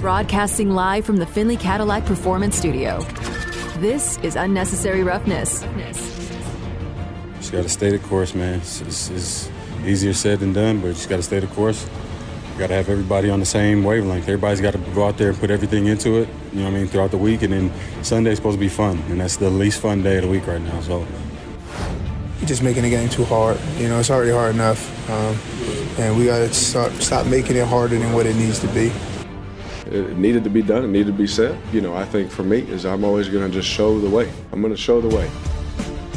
Broadcasting live from the Findlay Cadillac Performance Studio. This is Unnecessary Roughness. Just got to stay the course, man. It's, it's, it's, easier said than done, but just got to stay the course. You Got to have everybody on the same wavelength. Everybody's got to go out there and put everything into it. You know what I mean? Throughout the week, and then Sunday's supposed to be fun, and that's the least fun day of the week right now. So you're just making the game too hard. You know, it's already hard enough, um, and we got to start, stop making it harder than what it needs to be. It needed to be done. It needed to be said. You know, I think for me is I'm always going to just show the way. I'm going to show the way.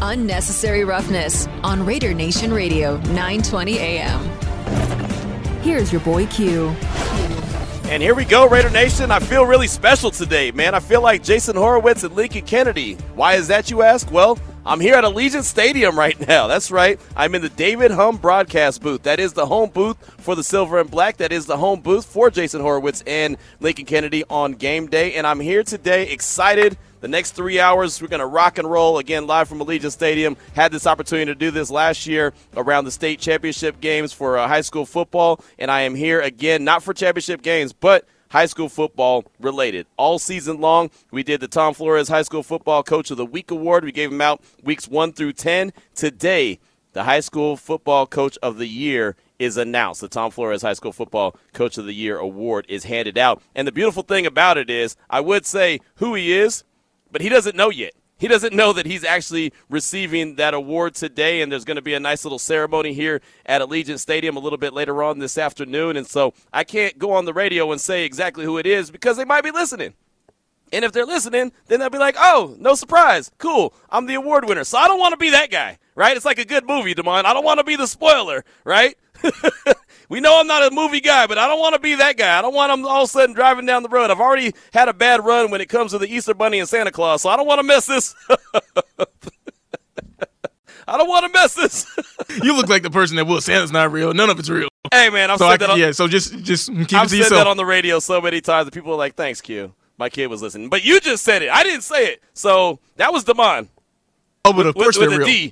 Unnecessary Roughness on Raider Nation Radio, 920 AM. Here's your boy Q. And here we go, Raider Nation. I feel really special today, man. I feel like Jason Horowitz and Lincoln Kennedy. Why is that, you ask? Well, I'm here at Allegiant Stadium right now. That's right. I'm in the David Humm broadcast booth. That is the home booth for the Silver and Black. That is the home booth for Jason Horowitz and Lincoln Kennedy on game day. And I'm here today excited the next three hours, we're going to rock and roll again live from Allegiant Stadium. Had this opportunity to do this last year around the state championship games for uh, high school football, and I am here again, not for championship games, but high school football related. All season long, we did the Tom Flores High School Football Coach of the Week award. We gave him out weeks 1 through 10. Today, the High School Football Coach of the Year is announced. The Tom Flores High School Football Coach of the Year award is handed out. And the beautiful thing about it is, I would say who he is, but he doesn't know yet. He doesn't know that he's actually receiving that award today, and there's going to be a nice little ceremony here at Allegiant Stadium a little bit later on this afternoon. And so I can't go on the radio and say exactly who it is because they might be listening. And if they're listening, then they'll be like, oh, no surprise. Cool. I'm the award winner. So I don't want to be that guy, right? It's like a good movie, Demond. I don't want to be the spoiler, right? we know I'm not a movie guy, but I don't want to be that guy. I don't want him all of a sudden driving down the road. I've already had a bad run when it comes to the Easter Bunny and Santa Claus, so I don't want to mess this. I don't want to mess this. you look like the person that will. Say Santa's not real. None of it's real. Hey man, I've so said I, that. On, yeah, so just just keep I've said yourself. that on the radio so many times that people are like, "Thanks, Q." My kid was listening, but you just said it. I didn't say it, so that was Demond. Oh, but of with, course with they're a real.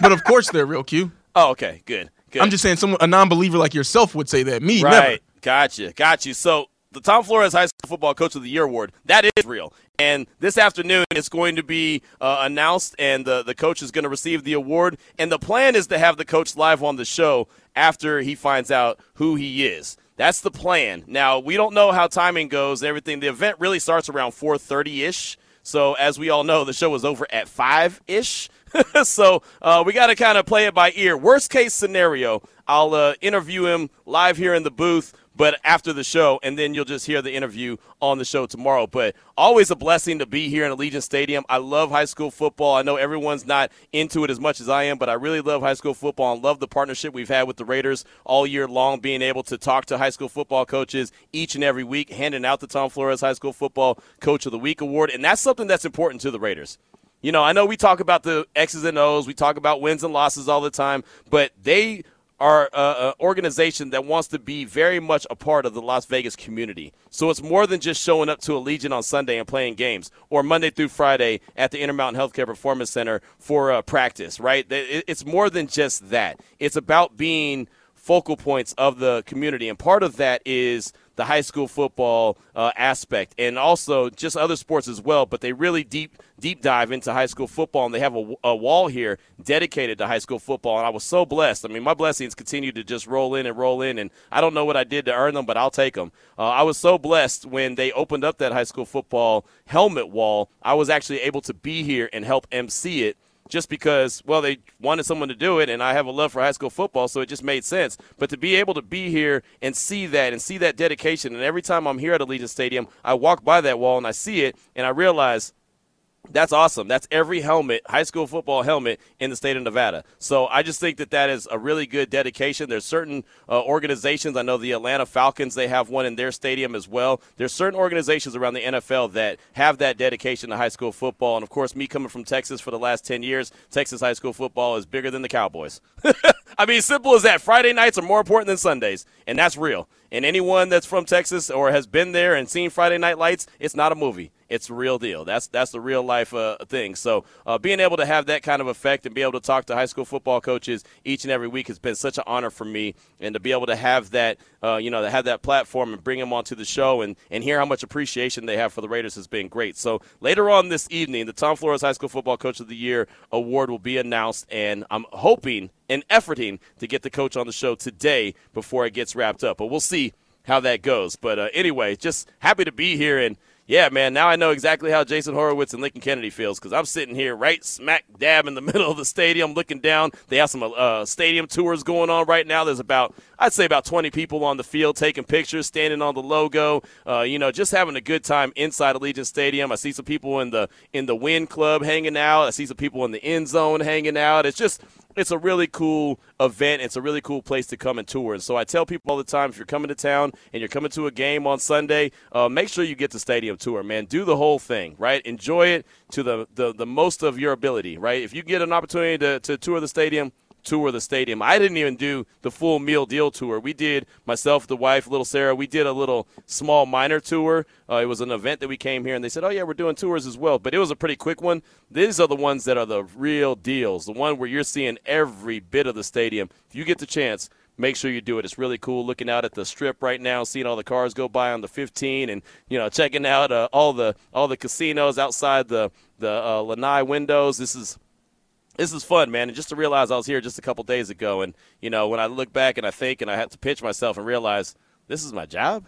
But of course they're real. Q. Oh, okay, good. Good. I'm just saying, someone a non-believer like yourself would say that. Me, right. never. Gotcha. Got you. So the Tom Flores High School Football Coach of the Year award that is real. And this afternoon, it's going to be uh, announced, and the, the coach is going to receive the award. And the plan is to have the coach live on the show after he finds out who he is. That's the plan. Now we don't know how timing goes. Everything. The event really starts around 4:30 ish. So as we all know, the show is over at five ish. so uh, we got to kind of play it by ear. Worst case scenario, I'll uh, interview him live here in the booth but after the show, and then you'll just hear the interview on the show tomorrow. But always a blessing to be here in Allegiant Stadium. I love high school football. I know everyone's not into it as much as I am, but I really love high school football and love the partnership we've had with the Raiders all year long, being able to talk to high school football coaches each and every week, handing out the Tom Flores High School Football Coach of the Week award. And that's something that's important to the Raiders. You know, I know we talk about the X's and O's, we talk about wins and losses all the time, but they are an organization that wants to be very much a part of the Las Vegas community. So it's more than just showing up to Allegiant on Sunday and playing games, or Monday through Friday at the Intermountain Healthcare Performance Center for uh, practice, right? It's more than just that. It's about being focal points of the community, and part of that is – the high school football uh, aspect and also just other sports as well. But they really deep deep dive into high school football, and they have a, a, wall here dedicated to high school football. And I was so blessed. I mean, my blessings continue to just roll in and roll in, and I don't know what I did to earn them, but I'll take them. Uh, I was so blessed when they opened up that high school football helmet wall. I was actually able to be here and help MC it just because, well, they wanted someone to do it, and I have a love for high school football, so it just made sense. But to be able to be here and see that and see that dedication, and every time I'm here at Allegiant Stadium, I walk by that wall and I see it, and I realize – that's awesome. That's every helmet, high school football helmet in the state of Nevada. So I just think that that is a really good dedication. There's certain uh, organizations. I know the Atlanta Falcons, they have one in their stadium as well. There's certain organizations around the NFL that have that dedication to high school football. And of course, me coming from Texas for the last 10 years, Texas high school football is bigger than the Cowboys. I mean, simple as that. Friday nights are more important than Sundays, and that's real. And anyone that's from Texas or has been there and seen Friday Night Lights, it's not a movie. It's real deal. That's that's the real life uh, thing. So uh, being able to have that kind of effect and be able to talk to high school football coaches each and every week has been such an honor for me, and to be able to have that, uh, you know, to have that platform and bring them onto the show and and hear how much appreciation they have for the Raiders has been great. So later on this evening, the Tom Flores High School Football Coach of the Year award will be announced, and I'm hoping and efforting to get the coach on the show today before it gets wrapped up. But we'll see how that goes. But uh, anyway, just happy to be here and yeah, man, now I know exactly how Jason Horowitz and Lincoln Kennedy feels because I'm sitting here right smack dab in the middle of the stadium looking down. They have some uh, stadium tours going on right now. There's about, I'd say, about 20 people on the field taking pictures, standing on the logo, uh, you know, just having a good time inside Allegiant Stadium. I see some people in the in the Wynn Club hanging out. I see some people in the end zone hanging out. It's just it's a really cool event. It's a really cool place to come and tour. And so I tell people all the time if you're coming to town and you're coming to a game on Sunday, uh, make sure you get the stadium tour, man. Do the whole thing, right? Enjoy it to the, the, the most of your ability, right? If you get an opportunity to, to tour the stadium, tour the stadium. I didn't even do the full meal deal tour. We did myself, the wife, little Sarah. We did a little small minor tour. Uh, it was an event that we came here, and they said, "Oh yeah, we're doing tours as well." But it was a pretty quick one. These are the ones that are the real deals. The one where you're seeing every bit of the stadium. If you get the chance. Make sure you do it. It's really cool looking out at the strip right now, seeing all the cars go by on the 15, and you know checking out uh, all the all the casinos outside the the uh, Lanai windows. This is this is fun, man. And just to realize I was here just a couple days ago, and you know, when I look back and I think, and I have to pinch myself and realize this is my job,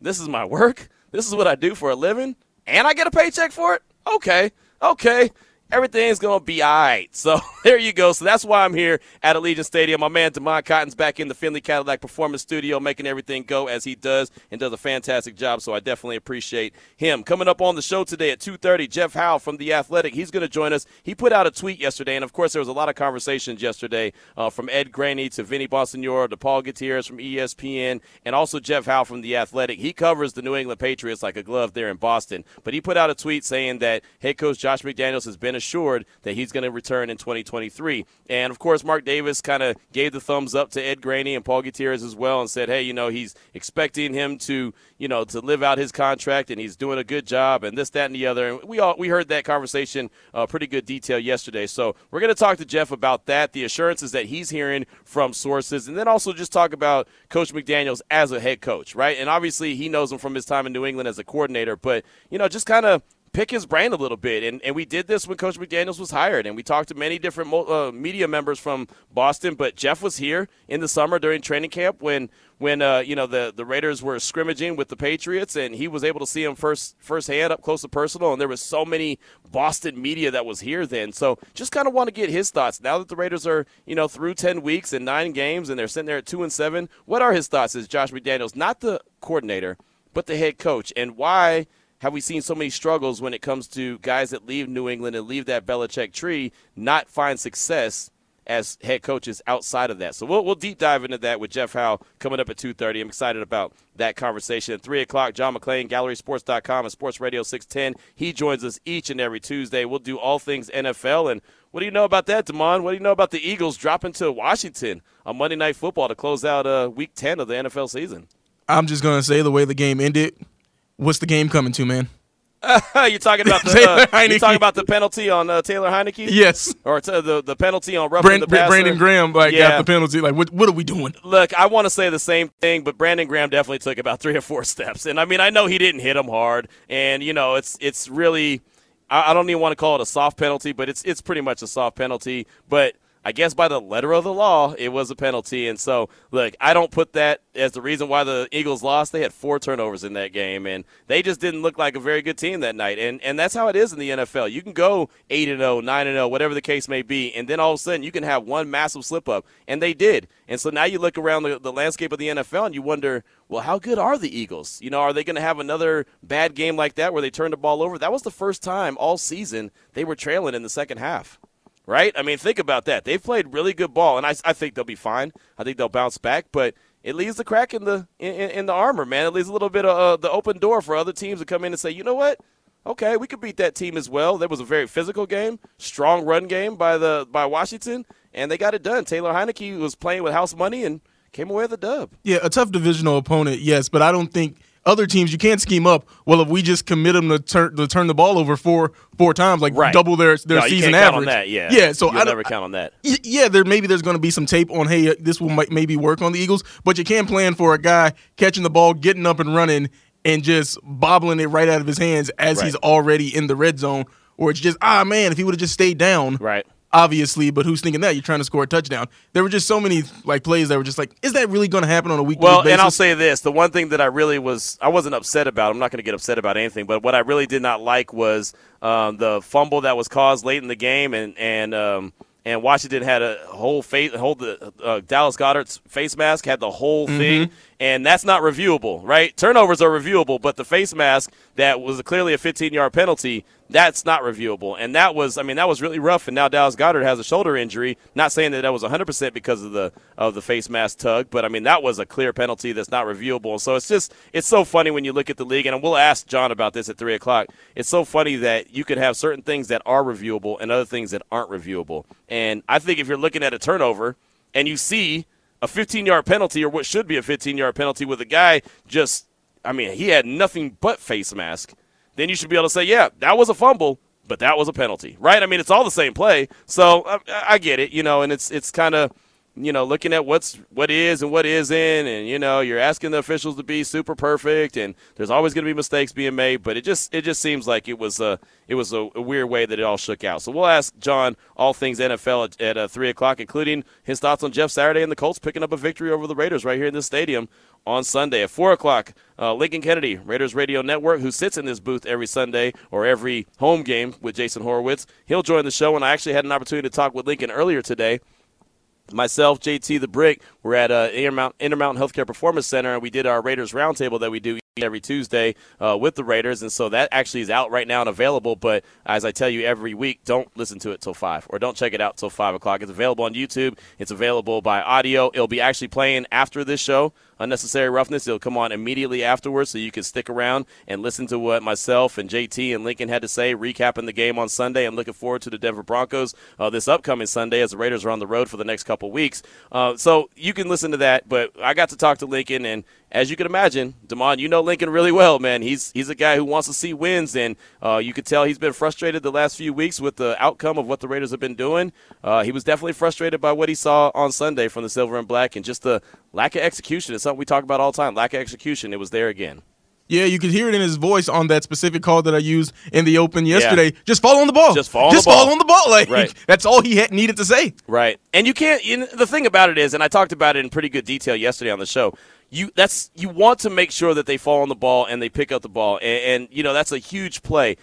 this is my work, this is what I do for a living, and I get a paycheck for it. Okay, okay everything's going to be all right. So there you go. So that's why I'm here at Allegiant Stadium. My man Demond Cotton's back in the Findlay Cadillac Performance Studio making everything go as he does and does a fantastic job. So I definitely appreciate him. Coming up on the show today at 2.30, Jeff Howe from The Athletic. He's going to join us. He put out a tweet yesterday, and of course there was a lot of conversations yesterday uh, from Ed Graney to Vinny Bonsignore to Paul Gutierrez from ESPN and also Jeff Howe from The Athletic. He covers the New England Patriots like a glove there in Boston. But he put out a tweet saying that head coach Josh McDaniels has been assured that he's going to return in 2023. And of course, Mark Davis kind of gave the thumbs up to Ed Graney and Paul Gutierrez as well, and said, "Hey, you know, he's expecting him to, you know, to live out his contract, and he's doing a good job, and this, that, and the other." And we all we heard that conversation, uh, pretty good detail yesterday. So we're going to talk to Jeff about that, the assurances that he's hearing from sources, and then also just talk about Coach McDaniel's as a head coach, right? And obviously, he knows him from his time in New England as a coordinator, but you know, just kind of pick his brain a little bit. And, and we did this when Coach McDaniels was hired, and we talked to many different uh, media members from Boston. But Jeff was here in the summer during training camp when when uh, you know the the Raiders were scrimmaging with the Patriots, and he was able to see him first firsthand, up close and personal. And there was so many Boston media that was here then. So just kind of want to get his thoughts now that the Raiders are you know through ten weeks and nine games, and they're sitting there at two and seven. What are his thoughts as Josh McDaniels, not the coordinator, but the head coach, and why? Have we seen so many struggles when it comes to guys that leave New England and leave that Belichick tree, not find success as head coaches outside of that. So we'll, we'll deep dive into that with Jeff Howe coming up at 2.30. I'm excited about that conversation. At 3 o'clock, John McClain, GallerySports.com and Sports Radio 610. He joins us each and every Tuesday. We'll do all things NFL. And what do you know about that, Damon? What do you know about the Eagles dropping to Washington on Monday Night Football to close out uh, Week 10 of the NFL season? I'm just going to say the way the game ended – What's the game coming to, man? you're talking about the uh, you're talking about the penalty on uh, Taylor Heinicke. Yes, or t- the the penalty on roughing Brand, the passer. Brandon Graham like yeah. got the penalty. Like, what what are we doing? Look, I want to say the same thing, but Brandon Graham definitely took about three or four steps. And I mean, I know he didn't hit him hard, and you know, it's it's really I, I don't even want to call it a soft penalty, but it's it's pretty much a soft penalty, but I guess by the letter of the law, it was a penalty. And so, look, I don't put that as the reason why the Eagles lost. They had four turnovers in that game, and they just didn't look like a very good team that night. And and that's how it is in the NFL. You can go eight and 0, 9 and 0, whatever the case may be, and then all of a sudden you can have one massive slip up, and they did. And so now you look around the, the landscape of the NFL and you wonder, well, how good are the Eagles? You know, are they going to have another bad game like that where they turn the ball over? That was the first time all season they were trailing in the second half right? I mean, think about that. They've played really good ball, and I, I think they'll be fine. I think they'll bounce back, but it leaves the crack in the in, in the armor, man. It leaves a little bit of uh, the open door for other teams to come in and say, you know what? Okay, we could beat that team as well. That was a very physical game, strong run game by the by Washington, and they got it done. Taylor Heinicke was playing with house money and came away with a dub. Yeah, a tough divisional opponent, yes, but I don't think other teams you can't scheme up. Well, if we just commit them to turn to turn the ball over four four times, like Right. double their their No, you season average. on that. Yeah, yeah. So you'll I don't- never count on that. Yeah, there maybe there's going to be some tape on hey, this will might maybe work on the Eagles, but you can't plan for a guy catching the ball, getting up and running, and just bobbling it right out of his hands as Right. he's already in the red zone, or it's just ah man, if he would have just stayed down, Right. Obviously, but who's thinking that you're trying to score a touchdown? There were just so many like plays that were just like, is that really going to happen on a week? Well, basis? and I'll say this: the one thing that I really was, I wasn't upset about. I'm not going to get upset about anything, but what I really did not like was um, the fumble that was caused late in the game, and and um, and Washington had a whole face, hold the uh, Dallas Goedert's face mask had the whole thing, and that's not reviewable, right? Turnovers are reviewable, but the face mask that was clearly a 15 yard penalty. That's not reviewable, and that was, I mean, that was really rough. And now Dallas Goedert has a shoulder injury. Not saying that that was 100 percent because of the of the face mask tug, but I mean that was a clear penalty that's not reviewable. So it's just, it's so funny when you look at the league, and we'll ask John about this at three o'clock. It's so funny that you could have certain things that are reviewable and other things that aren't reviewable. And I think if you're looking at a turnover and you see a 15 yard penalty or what should be a 15 yard penalty with a guy just, I mean, he had nothing but face mask then you should be able to say, yeah, that was a fumble, but that was a penalty, right? I mean, it's all the same play, so I, I get it, you know, and it's it's kind of you know looking at what's what is and what isn't, and you know you're asking the officials to be super perfect, and there's always going to be mistakes being made, but it just it just seems like it was a it was a, a weird way that it all shook out. So we'll ask John all things NFL at, at uh, three o'clock, including his thoughts on Jeff Saturday and the Colts picking up a victory over the Raiders right here in this stadium on Sunday at 4 o'clock. Uh, Lincoln Kennedy, Raiders Radio Network, who sits in this booth every Sunday or every home game with Jason Horowitz. He'll join the show, and I actually had an opportunity to talk with Lincoln earlier today. Myself, JT the Brick, we're at uh, Intermount, Intermountain Healthcare Performance Center, and we did our Raiders Roundtable that we do every Tuesday uh, with the Raiders, and so that actually is out right now and available. But as I tell you every week, don't listen to it till five, or don't check it out till five o'clock. It's available on YouTube. It's available by audio. It'll be actually playing after this show. Unnecessary Roughness. It'll come on immediately afterwards, so you can stick around and listen to what myself and JT and Lincoln had to say, recapping the game on Sunday. I'm looking forward to the Denver Broncos uh, this upcoming Sunday as the Raiders are on the road for the next couple weeks. Uh, so you can listen to that. But I got to talk to Lincoln, and as you can imagine, Damon, you know Lincoln really well, man. He's he's a guy who wants to see wins, and uh, you could tell he's been frustrated the last few weeks with the outcome of what the Raiders have been doing. Uh, he was definitely frustrated by what he saw on Sunday from the Silver and Black, and just the lack of execution. It's something we talk about all the time. Lack of execution. It was there again. Yeah, you could hear it in his voice on that specific call that I used in the open yesterday. Just fall on the ball. Just fall on Just the ball. fall on the ball. Like Right. that's all he had needed to say. Right. And you can't you know, the thing about it is and I talked about it in pretty good detail yesterday on the show. You that's you want to make sure that they fall on the ball and they pick up the ball and, and you know that's a huge play.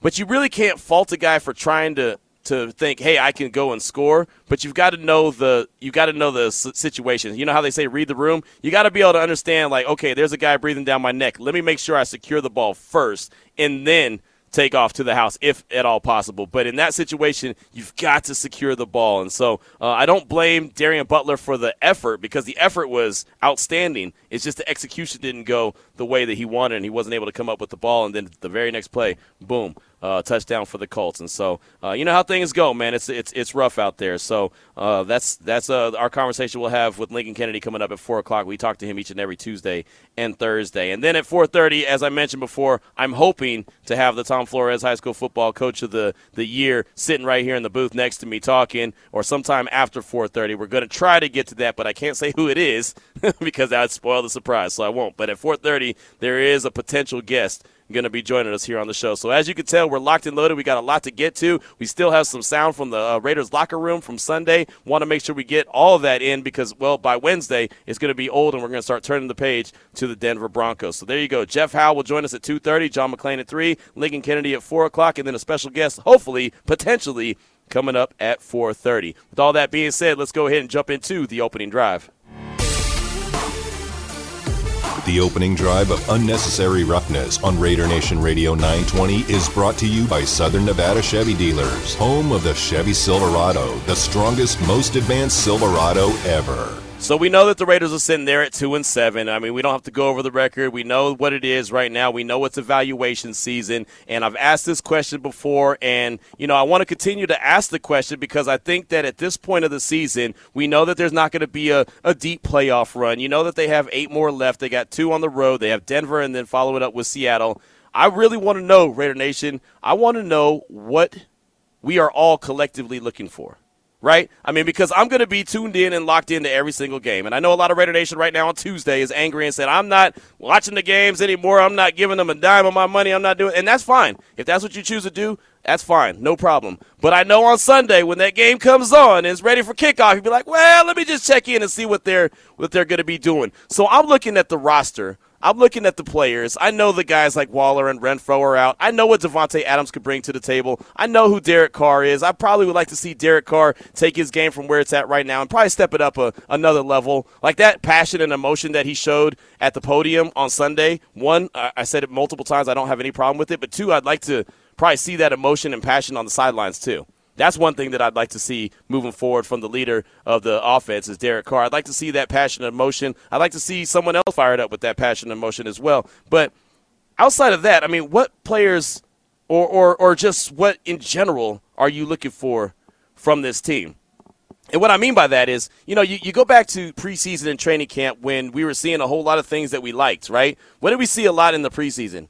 But you really can't fault a guy for trying to to think, "Hey, I can go and score," but you've got to know the you've got to know the situation. You know how they say read the room? You got to be able to understand like, "Okay, there's a guy breathing down my neck. Let me make sure I secure the ball first and then take off to the house if at all possible. But in that situation, you've got to secure the ball. And so uh, I don't blame Darien Butler for the effort because the effort was outstanding. It's just the execution didn't go the way that he wanted, and he wasn't able to come up with the ball. And then the very next play, boom. Uh, touchdown for the Colts, and so uh, you know how things go, man. It's it's it's rough out there. So uh, that's that's uh, our conversation we'll have with Lincoln Kennedy coming up at four o'clock. We talk to him each and every Tuesday and Thursday, and then at four thirty, as I mentioned before, I'm hoping to have the Tom Flores High School Football Coach of the the Year sitting right here in the booth next to me talking, or sometime after four thirty. We're going to try to get to that, but I can't say who it is because that would spoil the surprise, so I won't. But at four thirty, there is a potential guest going to be joining us here on the show. So as you can tell, we're locked and loaded. We got a lot to get to. We still have some sound from the uh, Raiders locker room from Sunday. Want to make sure we get all that in because, well, by Wednesday it's going to be old, and we're going to start turning the page to the Denver Broncos. So there you go. Jeff Howe will join us at 2:30. John McClain at three. Lincoln Kennedy at four o'clock, and then a special guest, hopefully, potentially. Coming up at 4:30. With all that being said, let's go ahead and jump into the opening drive. The opening drive of Unnecessary Roughness on Raider Nation Radio 920 is brought to you by Southern Nevada Chevy Dealers, home of the Chevy Silverado, the strongest, most advanced Silverado ever. So we know that the Raiders are sitting there at two and seven. I mean, we don't have to go over the record. We know what it is right now. We know it's evaluation season, and I've asked this question before, and you know I want to continue to ask the question because I think that at this point of the season, we know that there's not going to be a, a deep playoff run. You know that they have eight more left. They got two on the road. They have Denver, and then follow it up with Seattle. I really want to know, Raider Nation. I want to know what we are all collectively looking for right? I mean, because I'm going to be tuned in and locked into every single game. And I know a lot of Raider Nation right now on Tuesday is angry and said, I'm not watching the games anymore. I'm not giving them a dime of my money. I'm not doing And that's fine. If that's what you choose to do, that's fine. No problem. But I know on Sunday when that game comes on and it's ready for kickoff, you'll be like, well, let me just check in and see what they're, what they're going to be doing. So I'm looking at the roster I'm looking at the players. I know the guys like Waller and Renfrow are out. I know what Davante Adams could bring to the table. I know who Derek Carr is. I probably would like to see Derek Carr take his game from where it's at right now and probably step it up a, another level. Like that passion and emotion that he showed at the podium on Sunday. One, I said it multiple times. I don't have any problem with it. But two, I'd like to probably see that emotion and passion on the sidelines too. That's one thing that I'd like to see moving forward from the leader of the offense is Derek Carr. I'd like to see that passion and emotion. I'd like to see someone else fired up with that passion and emotion as well. But outside of that, I mean, what players or, or, or just what in general are you looking for from this team? And what I mean by that is, you know, you, you go back to preseason and training camp when we were seeing a whole lot of things that we liked, right? What did we see a lot in the preseason?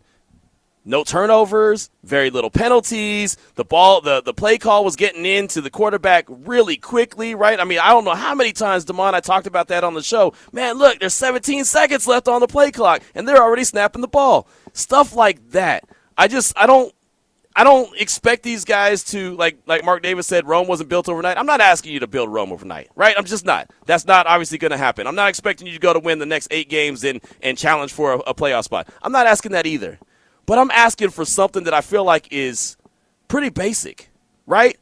No turnovers, very little penalties. The ball, the, the play call was getting into the quarterback really quickly, right? I mean, I don't know how many times, Damon, I talked about that on the show. Man, look, there's 17 seconds left on the play clock, and they're already snapping the ball. Stuff like that. I just, I don't, I don't expect these guys to like like Mark Davis said Rome wasn't built overnight. I'm not asking you to build Rome overnight, right? I'm just not. That's not obviously going to happen. I'm not expecting you to go to win the next 8 games and and challenge for a, a playoff spot. I'm not asking that either. But I'm asking for something that I feel like is pretty basic, right?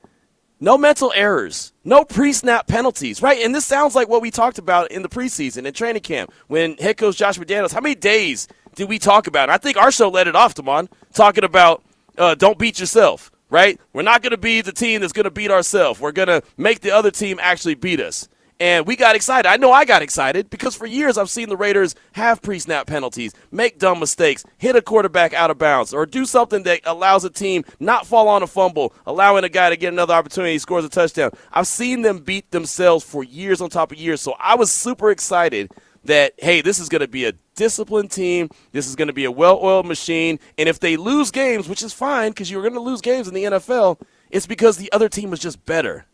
No mental errors, no pre snap penalties, right? And this sounds like what we talked about in the preseason in training camp when head coach Josh McDaniels. How many days did we talk about? And I think our show let it off, Damon, talking about uh, don't beat yourself, right? We're not going to be the team that's going to beat ourselves. We're going to make the other team actually beat us. And we got excited. I know I got excited because for years I've seen the Raiders have pre snap penalties, make dumb mistakes, hit a quarterback out of bounds, or do something that allows a team not fall on a fumble, allowing a guy to get another opportunity, scores a touchdown. I've seen them beat themselves for years on top of years. So I was super excited that, hey, this is going to be a disciplined team. This is going to be a well oiled machine. And if they lose games, which is fine because you're going to lose games in the NFL, it's because the other team was just better.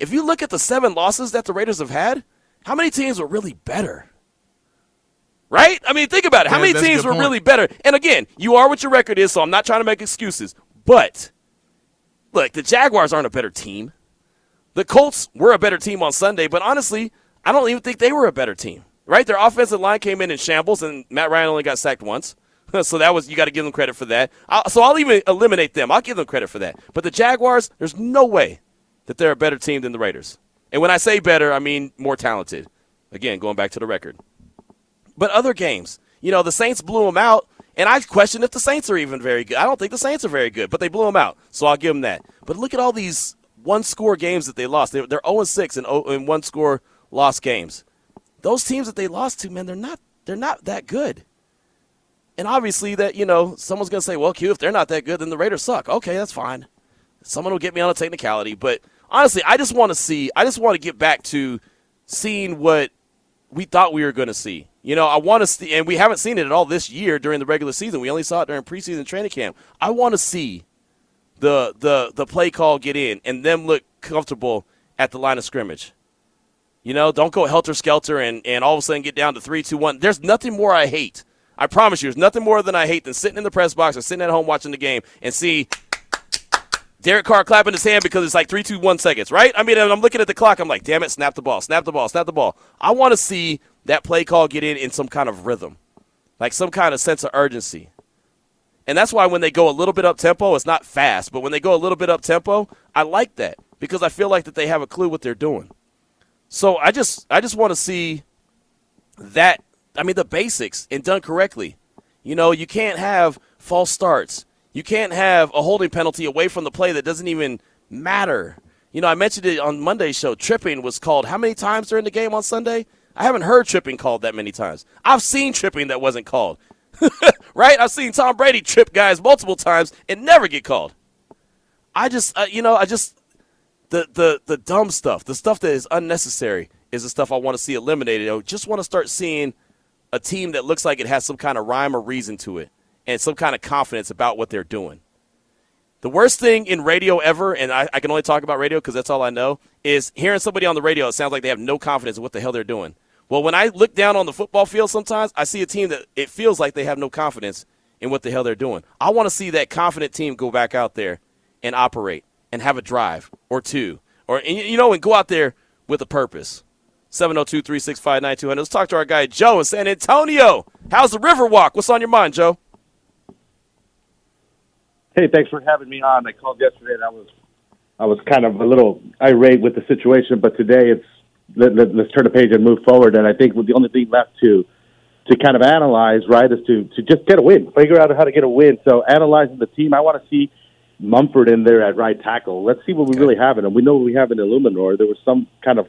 If you look at the seven losses that the Raiders have had, how many teams were really better? Right? I mean, think about it. How yeah, many teams were point. really better? And again, you are what your record is, so I'm not trying to make excuses. But look, the Jaguars aren't a better team. The Colts were a better team on Sunday, but honestly, I don't even think they were a better team. Right? Their offensive line came in in shambles, and Matt Ryan only got sacked once. so that was you got to give them credit for that. I'll, so I'll even eliminate them. I'll give them credit for that. But the Jaguars, there's no way that they're a better team than the Raiders. And when I say better, I mean more talented. Again, going back to the record. But other games, you know, the Saints blew them out, and I question if the Saints are even very good. I don't think the Saints are very good, but they blew them out, so I'll give them that. But look at all these one-score games that they lost. They're, they're 0-6 in, oh, in one-score lost games. Those teams that they lost to, man, they're not they're not that good. And obviously, that you know, someone's going to say, "Well, Q, if they're not that good, then the Raiders suck." Okay, that's fine. Someone will get me on a technicality, but honestly, I just want to see. I just want to get back to seeing what we thought we were going to see. You know, I want to see, and we haven't seen it at all this year during the regular season. We only saw it during preseason training camp. I want to see the the the play call get in and them look comfortable at the line of scrimmage. You know, don't go helter skelter and, and all of a sudden get down to three, two, one. There's nothing more I hate. I promise you, there's nothing more than I hate than sitting in the press box or sitting at home watching the game and see Derek Carr clapping his hand because it's like three, two, one seconds, right? I mean, I'm looking at the clock. I'm like, damn it, snap the ball, snap the ball, snap the ball. I want to see that play call get in in some kind of rhythm, like some kind of sense of urgency. And that's why when they go a little bit up tempo, it's not fast, but when they go a little bit up tempo, I like that because I feel like that they have a clue what they're doing. So I just I just want to see that I mean the basics and done correctly. You know, you can't have false starts. You can't have a holding penalty away from the play that doesn't even matter. You know, I mentioned it on Monday's show. Tripping was called how many times during the game on Sunday? I haven't heard tripping called that many times. I've seen tripping that wasn't called. right? I've seen Tom Brady trip guys multiple times and never get called. I just, uh, you know, I just the the the dumb stuff, the stuff that is unnecessary, is the stuff I want to see eliminated. I just want to start seeing a team that looks like it has some kind of rhyme or reason to it and some kind of confidence about what they're doing. The worst thing in radio ever, and I, I can only talk about radio because that's all I know, is hearing somebody on the radio. It sounds like they have no confidence in what the hell they're doing. Well, when I look down on the football field sometimes, I see a team that it feels like they have no confidence in what the hell they're doing. I want to see that confident team go back out there and operate and have a drive or two. Or, you know, and go out there with a purpose. 702 365 9200. Let's talk to our guy Joe in San Antonio. How's the Riverwalk? What's on your mind, Joe? Hey, thanks for having me on. I called yesterday and I was I was kind of a little irate with the situation, but today it's let, let, let's turn the page and move forward. And I think the only thing left to to kind of analyze, right, is to to just get a win, figure out how to get a win. So analyzing the team, I want to see Munford in there at right tackle. Let's see what we really have in him. We know we have in Eluemunor. There was some kind of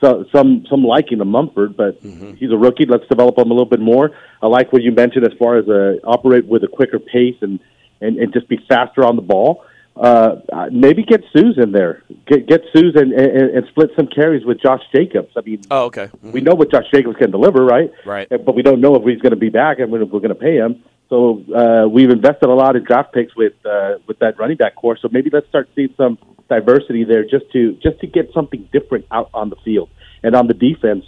so, some some liking to Munford, but mm-hmm. he's a rookie. Let's develop him a little bit more. I like what you mentioned as far as uh, operate with a quicker pace and and, and just be faster on the ball. Uh, maybe get Zeus in there. Get get Zeus and, and, and split some carries with Josh Jacobs. I mean, oh okay. Mm-hmm. We know what Josh Jacobs can deliver, right? Right. But we don't know if he's going to be back and if we're going to pay him. So uh, we've invested a lot in draft picks with uh, with that running back core. So maybe let's start seeing some diversity there, just to just to get something different out on the field and on the defense.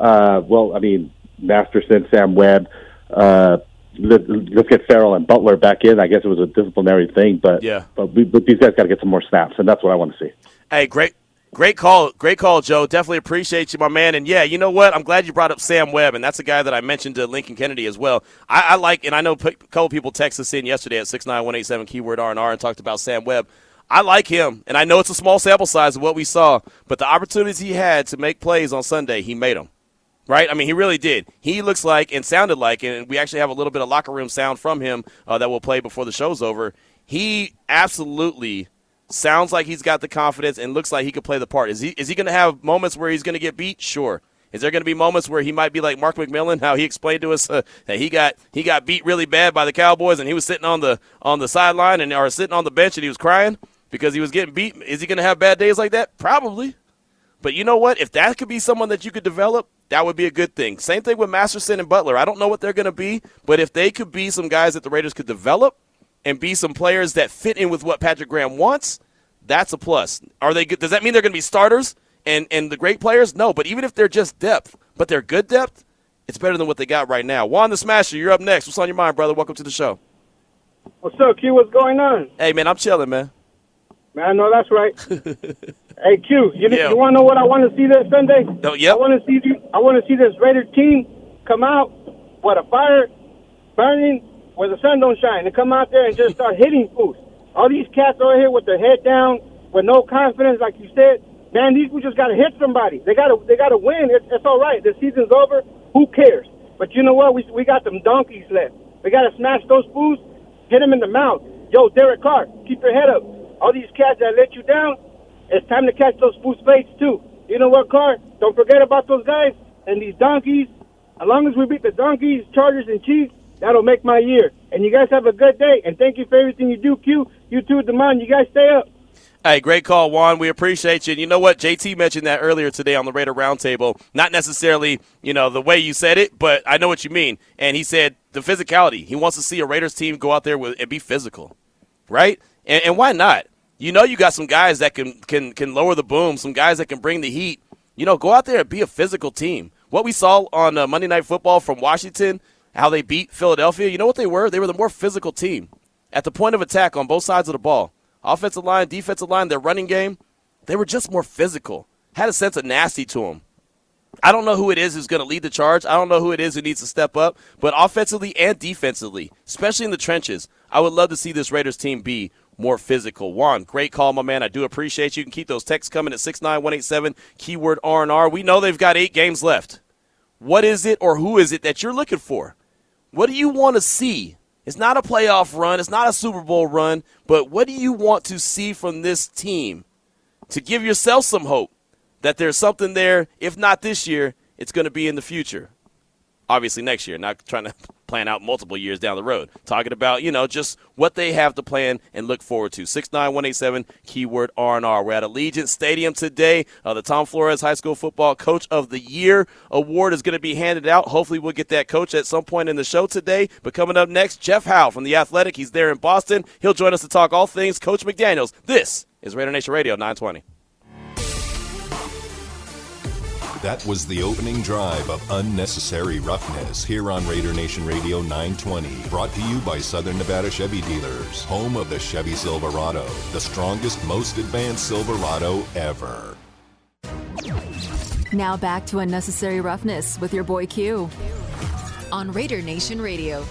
Uh, well, I mean, Masterson, Sam Webb. Uh, let, us get Farrell and Butler back in. I guess it was a disciplinary thing, but yeah, but, we, but these guys got to get some more snaps, and that's what I want to see. Hey, great. Great call, great call, Joe. Definitely appreciate you, my man. And yeah, you know what? I'm glad you brought up Sam Webb, and that's a guy that I mentioned to Lincoln Kennedy as well. I, I like, and I know a couple people texted us in yesterday at six nine one eight seven keyword R and R and talked about Sam Webb. I like him, and I know it's a small sample size of what we saw, but the opportunities he had to make plays on Sunday, he made them right? I mean, he really did. He looks like and sounded like, and we actually have a little bit of locker room sound from him uh, that we'll play before the show's over. He absolutely sounds like he's got the confidence and looks like he could play the part. Is he is he going to have moments where he's going to get beat? Sure. Is there going to be moments where he might be like Mark McMillan, how he explained to us uh, that he got he got beat really bad by the Cowboys and he was sitting on the on the sideline and or sitting on the bench and he was crying because he was getting beat? Is he going to have bad days like that? Probably. But you know what? If that could be someone that you could develop, that would be a good thing. Same thing with Masterson and Butler. I don't know what they're going to be, but if they could be some guys that the Raiders could develop and be some players that fit in with what Patrick Graham wants, that's a plus. Are they? Does that mean they're going to be starters and and the great players? No, but even if they're just depth, but they're good depth, it's better than what they got right now. Juan the Smasher, you're up next. What's on your mind, brother? Welcome to the show. What's up, Q? What's going on? Hey, man, I'm chilling, man. Man, I know that's right. hey, Q, you, yeah. you want to know what I want to see this Sunday? Oh, yep. I want to see you. I want to see this Raider team come out with a fire burning where the sun don't shine and come out there and just start hitting fools. All these cats over here with their head down, with no confidence, like you said. Man, these we just got to hit somebody. They got to they got to win. It's, it's all right. The season's over. Who cares? But you know what? We we got them donkeys left. We got to smash those fools. Hit them in the mouth. Yo, Derek Carr, keep your head up all these cats that let you down, it's time to catch those fools' fates too. You know what, Carr? Don't forget about those guys and these donkeys. As long as we beat the donkeys, Chargers, and Chiefs, that'll make my year. And you guys have a good day. And thank you for everything you do, Q. You too, Demond. You guys stay up. Hey, great call, Juan. We appreciate you. And you know what? JT mentioned that earlier today on the Raider Roundtable. Not necessarily, you know, the way you said it, but I know what you mean. And he said the physicality. He wants to see a Raiders team go out there with, and be physical, right? And, and why not? You know you got some guys that can can can lower the boom, some guys that can bring the heat. You know, go out there and be a physical team. What we saw on uh, Monday Night Football from Washington, how they beat Philadelphia, you know what they were? They were the more physical team at the point of attack on both sides of the ball. Offensive line, defensive line, their running game, they were just more physical. Had a sense of nasty to them. I don't know who it is who's going to lead the charge. I don't know who it is who needs to step up, but offensively and defensively, especially in the trenches, I would love to see this Raiders team be more physical. Juan, great call, my man. I do appreciate you. You can keep those texts coming at 69187, keyword R&R. We know they've got eight games left. What is it or who is it that you're looking for? What do you want to see? It's not a playoff run. It's not a Super Bowl run. But what do you want to see from this team to give yourself some hope that there's something there, if not this year, it's going to be in the future obviously next year, not trying to plan out multiple years down the road. Talking about, you know, just what they have to plan and look forward to. 69187, keyword R&R. We're at Allegiant Stadium today. Uh, the Tom Flores High School Football Coach of the Year award is going to be handed out. Hopefully we'll get that coach at some point in the show today. But coming up next, Jeff Howe from The Athletic. He's there in Boston. He'll join us to talk all things Coach McDaniels. This is Raider Nation Radio 920. That was the opening drive of Unnecessary Roughness here on Raider Nation Radio 920. Brought to you by Southern Nevada Chevy Dealers, home of the Chevy Silverado, the strongest, most advanced Silverado ever. Now back to Unnecessary Roughness with your boy Q on Raider Nation Radio.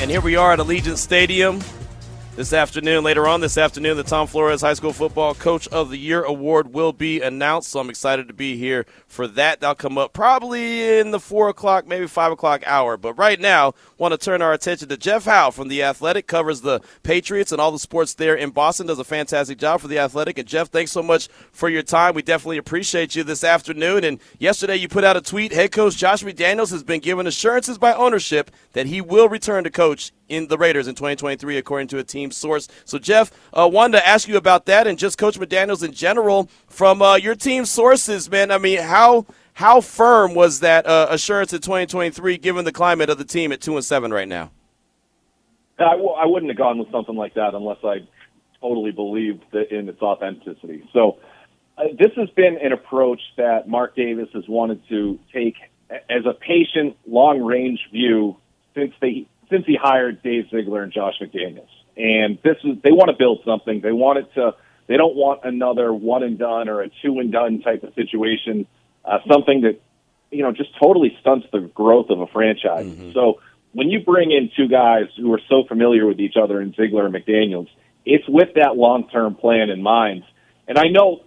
And here we are at Allegiant Stadium this afternoon. Later on this afternoon, the Tom Flores High School Football Coach of the Year award will be announced. So I'm excited to be here for that. That'll come up probably in the four o'clock, maybe five o'clock hour. But right now, want to turn our attention to Jeff Howe from the Athletic. Covers the Patriots and all the sports there in Boston. Does a fantastic job for the Athletic. And Jeff, thanks so much for your time. We definitely appreciate you this afternoon. And yesterday, you put out a tweet. Head coach Josh McDaniels has been given assurances by ownership that he will return to coach in the Raiders in 2023, according to a team source. So, Jeff, uh, wanted to ask you about that and just Coach McDaniels in general from uh, your team sources, man. I mean, how how firm was that uh, assurance in 2023, given the climate of the team at two and seven right now? I w- I wouldn't have gone with something like that unless I totally believed in its authenticity. So. Uh, this has been an approach that Mark Davis has wanted to take as a patient, long range view since they since he hired Dave Ziegler and Josh McDaniels. And this is they want to build something. They want it to. They don't want another one and done or a two and done type of situation. Uh, something that you know just totally stunts the growth of a franchise. Mm-hmm. So when you bring in two guys who are so familiar with each other in Ziegler and McDaniels, it's with that long term plan in mind. And I know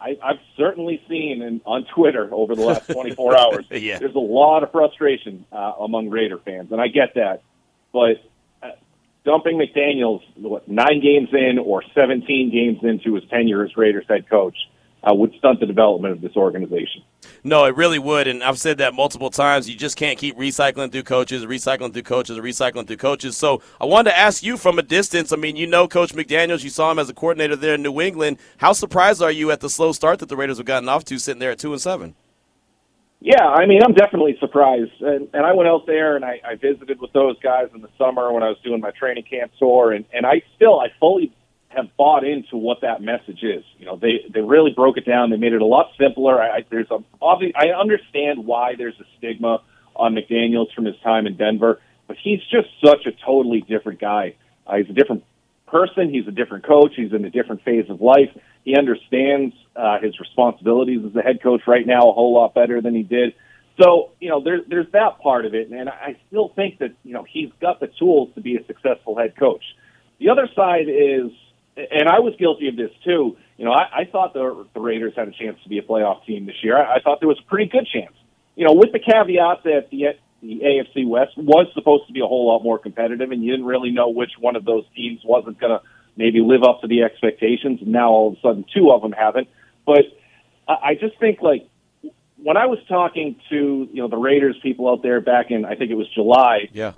I, I've certainly seen in, on Twitter over the last 24 hours. yeah. There's a lot of frustration uh, among Raider fans, and I get that. But uh, dumping McDaniels what, nine games in or 17 games into his tenure as Raiders head coach uh, would stunt the development of this organization. No, it really would, and I've said that multiple times. You just can't keep recycling through coaches, recycling through coaches, recycling through coaches. So I wanted to ask you from a distance. I mean, you know Coach McDaniels. You saw him as a coordinator there in New England. How surprised are you at the slow start that the Raiders have gotten off to, sitting there at two and seven? Yeah, I mean, I'm definitely surprised. And, and I went out there and I, I visited with those guys in the summer when I was doing my training camp tour, and, and I still, I fully have bought into what that message is. You know, they they really broke it down. They made it a lot simpler. I, I there's a obviously I understand why there's a stigma on McDaniel's from his time in Denver, but he's just such a totally different guy. Uh, he's a different person. He's a different coach. He's in a different phase of life. He understands uh, his responsibilities as a head coach right now a whole lot better than he did. So, you know, there's there's that part of it, and I still think that you know he's got the tools to be a successful head coach. The other side is, and I was guilty of this too. You know, I, I thought the, the Raiders had a chance to be a playoff team this year. I, I thought there was a pretty good chance. You know, with the caveat that the the AFC West was supposed to be a whole lot more competitive, and you didn't really know which one of those teams wasn't going to maybe live up to the expectations. And now all of a sudden, two of them haven't. But I just think like when I was talking to you know the Raiders people out there back in I think it was July. Yeah.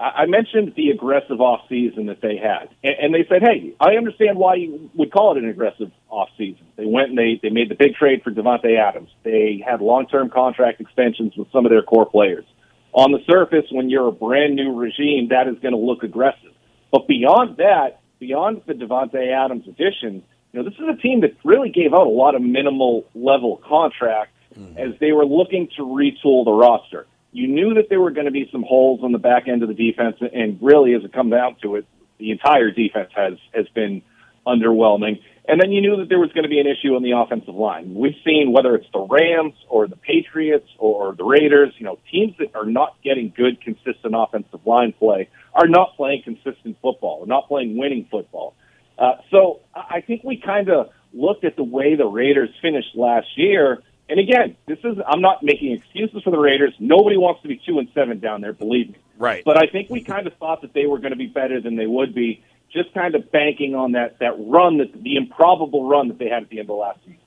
I mentioned the aggressive off season that they had, and they said, "Hey, I understand why you would call it an aggressive off season." They went and they they made the big trade for Davante Adams. They had long term contract extensions with some of their core players. On the surface, when you're a brand new regime, that is going to look aggressive. But beyond that, beyond the Davante Adams addition, you know, this is a team that really gave out a lot of minimal level contracts mm-hmm. as they were looking to retool the roster. You knew that there were going to be some holes on the back end of the defense, and really, as it comes down to it, the entire defense has has been underwhelming. And then you knew that there was going to be an issue on the offensive line. We've seen whether it's the Rams or the Patriots or the Raiders, you know, teams that are not getting good, consistent offensive line play are not playing consistent football, are not playing winning football. Uh, so I think we kind of looked at the way the Raiders finished last year. And again, this is I'm not making excuses for the Raiders. Nobody wants to be two and seven down there, believe me. Right. But I think we kind of thought that they were going to be better than they would be just kind of banking on that that run that the improbable run that they had at the end of last season.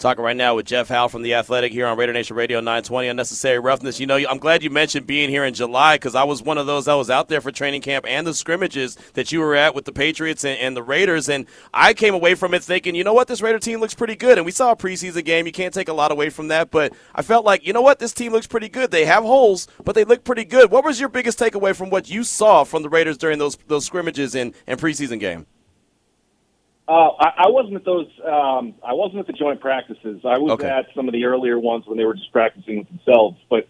Talking right now with Jeff Howe from The Athletic here on Raider Nation Radio 920 Unnecessary Roughness. You know, I'm glad you mentioned being here in July because I was one of those that was out there for training camp and the scrimmages that you were at with the Patriots and, and the Raiders. And I came away from it thinking, you know what, this Raider team looks pretty good. And we saw a preseason game. You can't take a lot away from that. But I felt like, you know what, this team looks pretty good. They have holes, but they look pretty good. What was your biggest takeaway from what you saw from the Raiders during those, those scrimmages and, and preseason game? Uh, I, I wasn't at those. Um, I wasn't at the joint practices. I was Okay. at some of the earlier ones when they were just practicing with themselves. But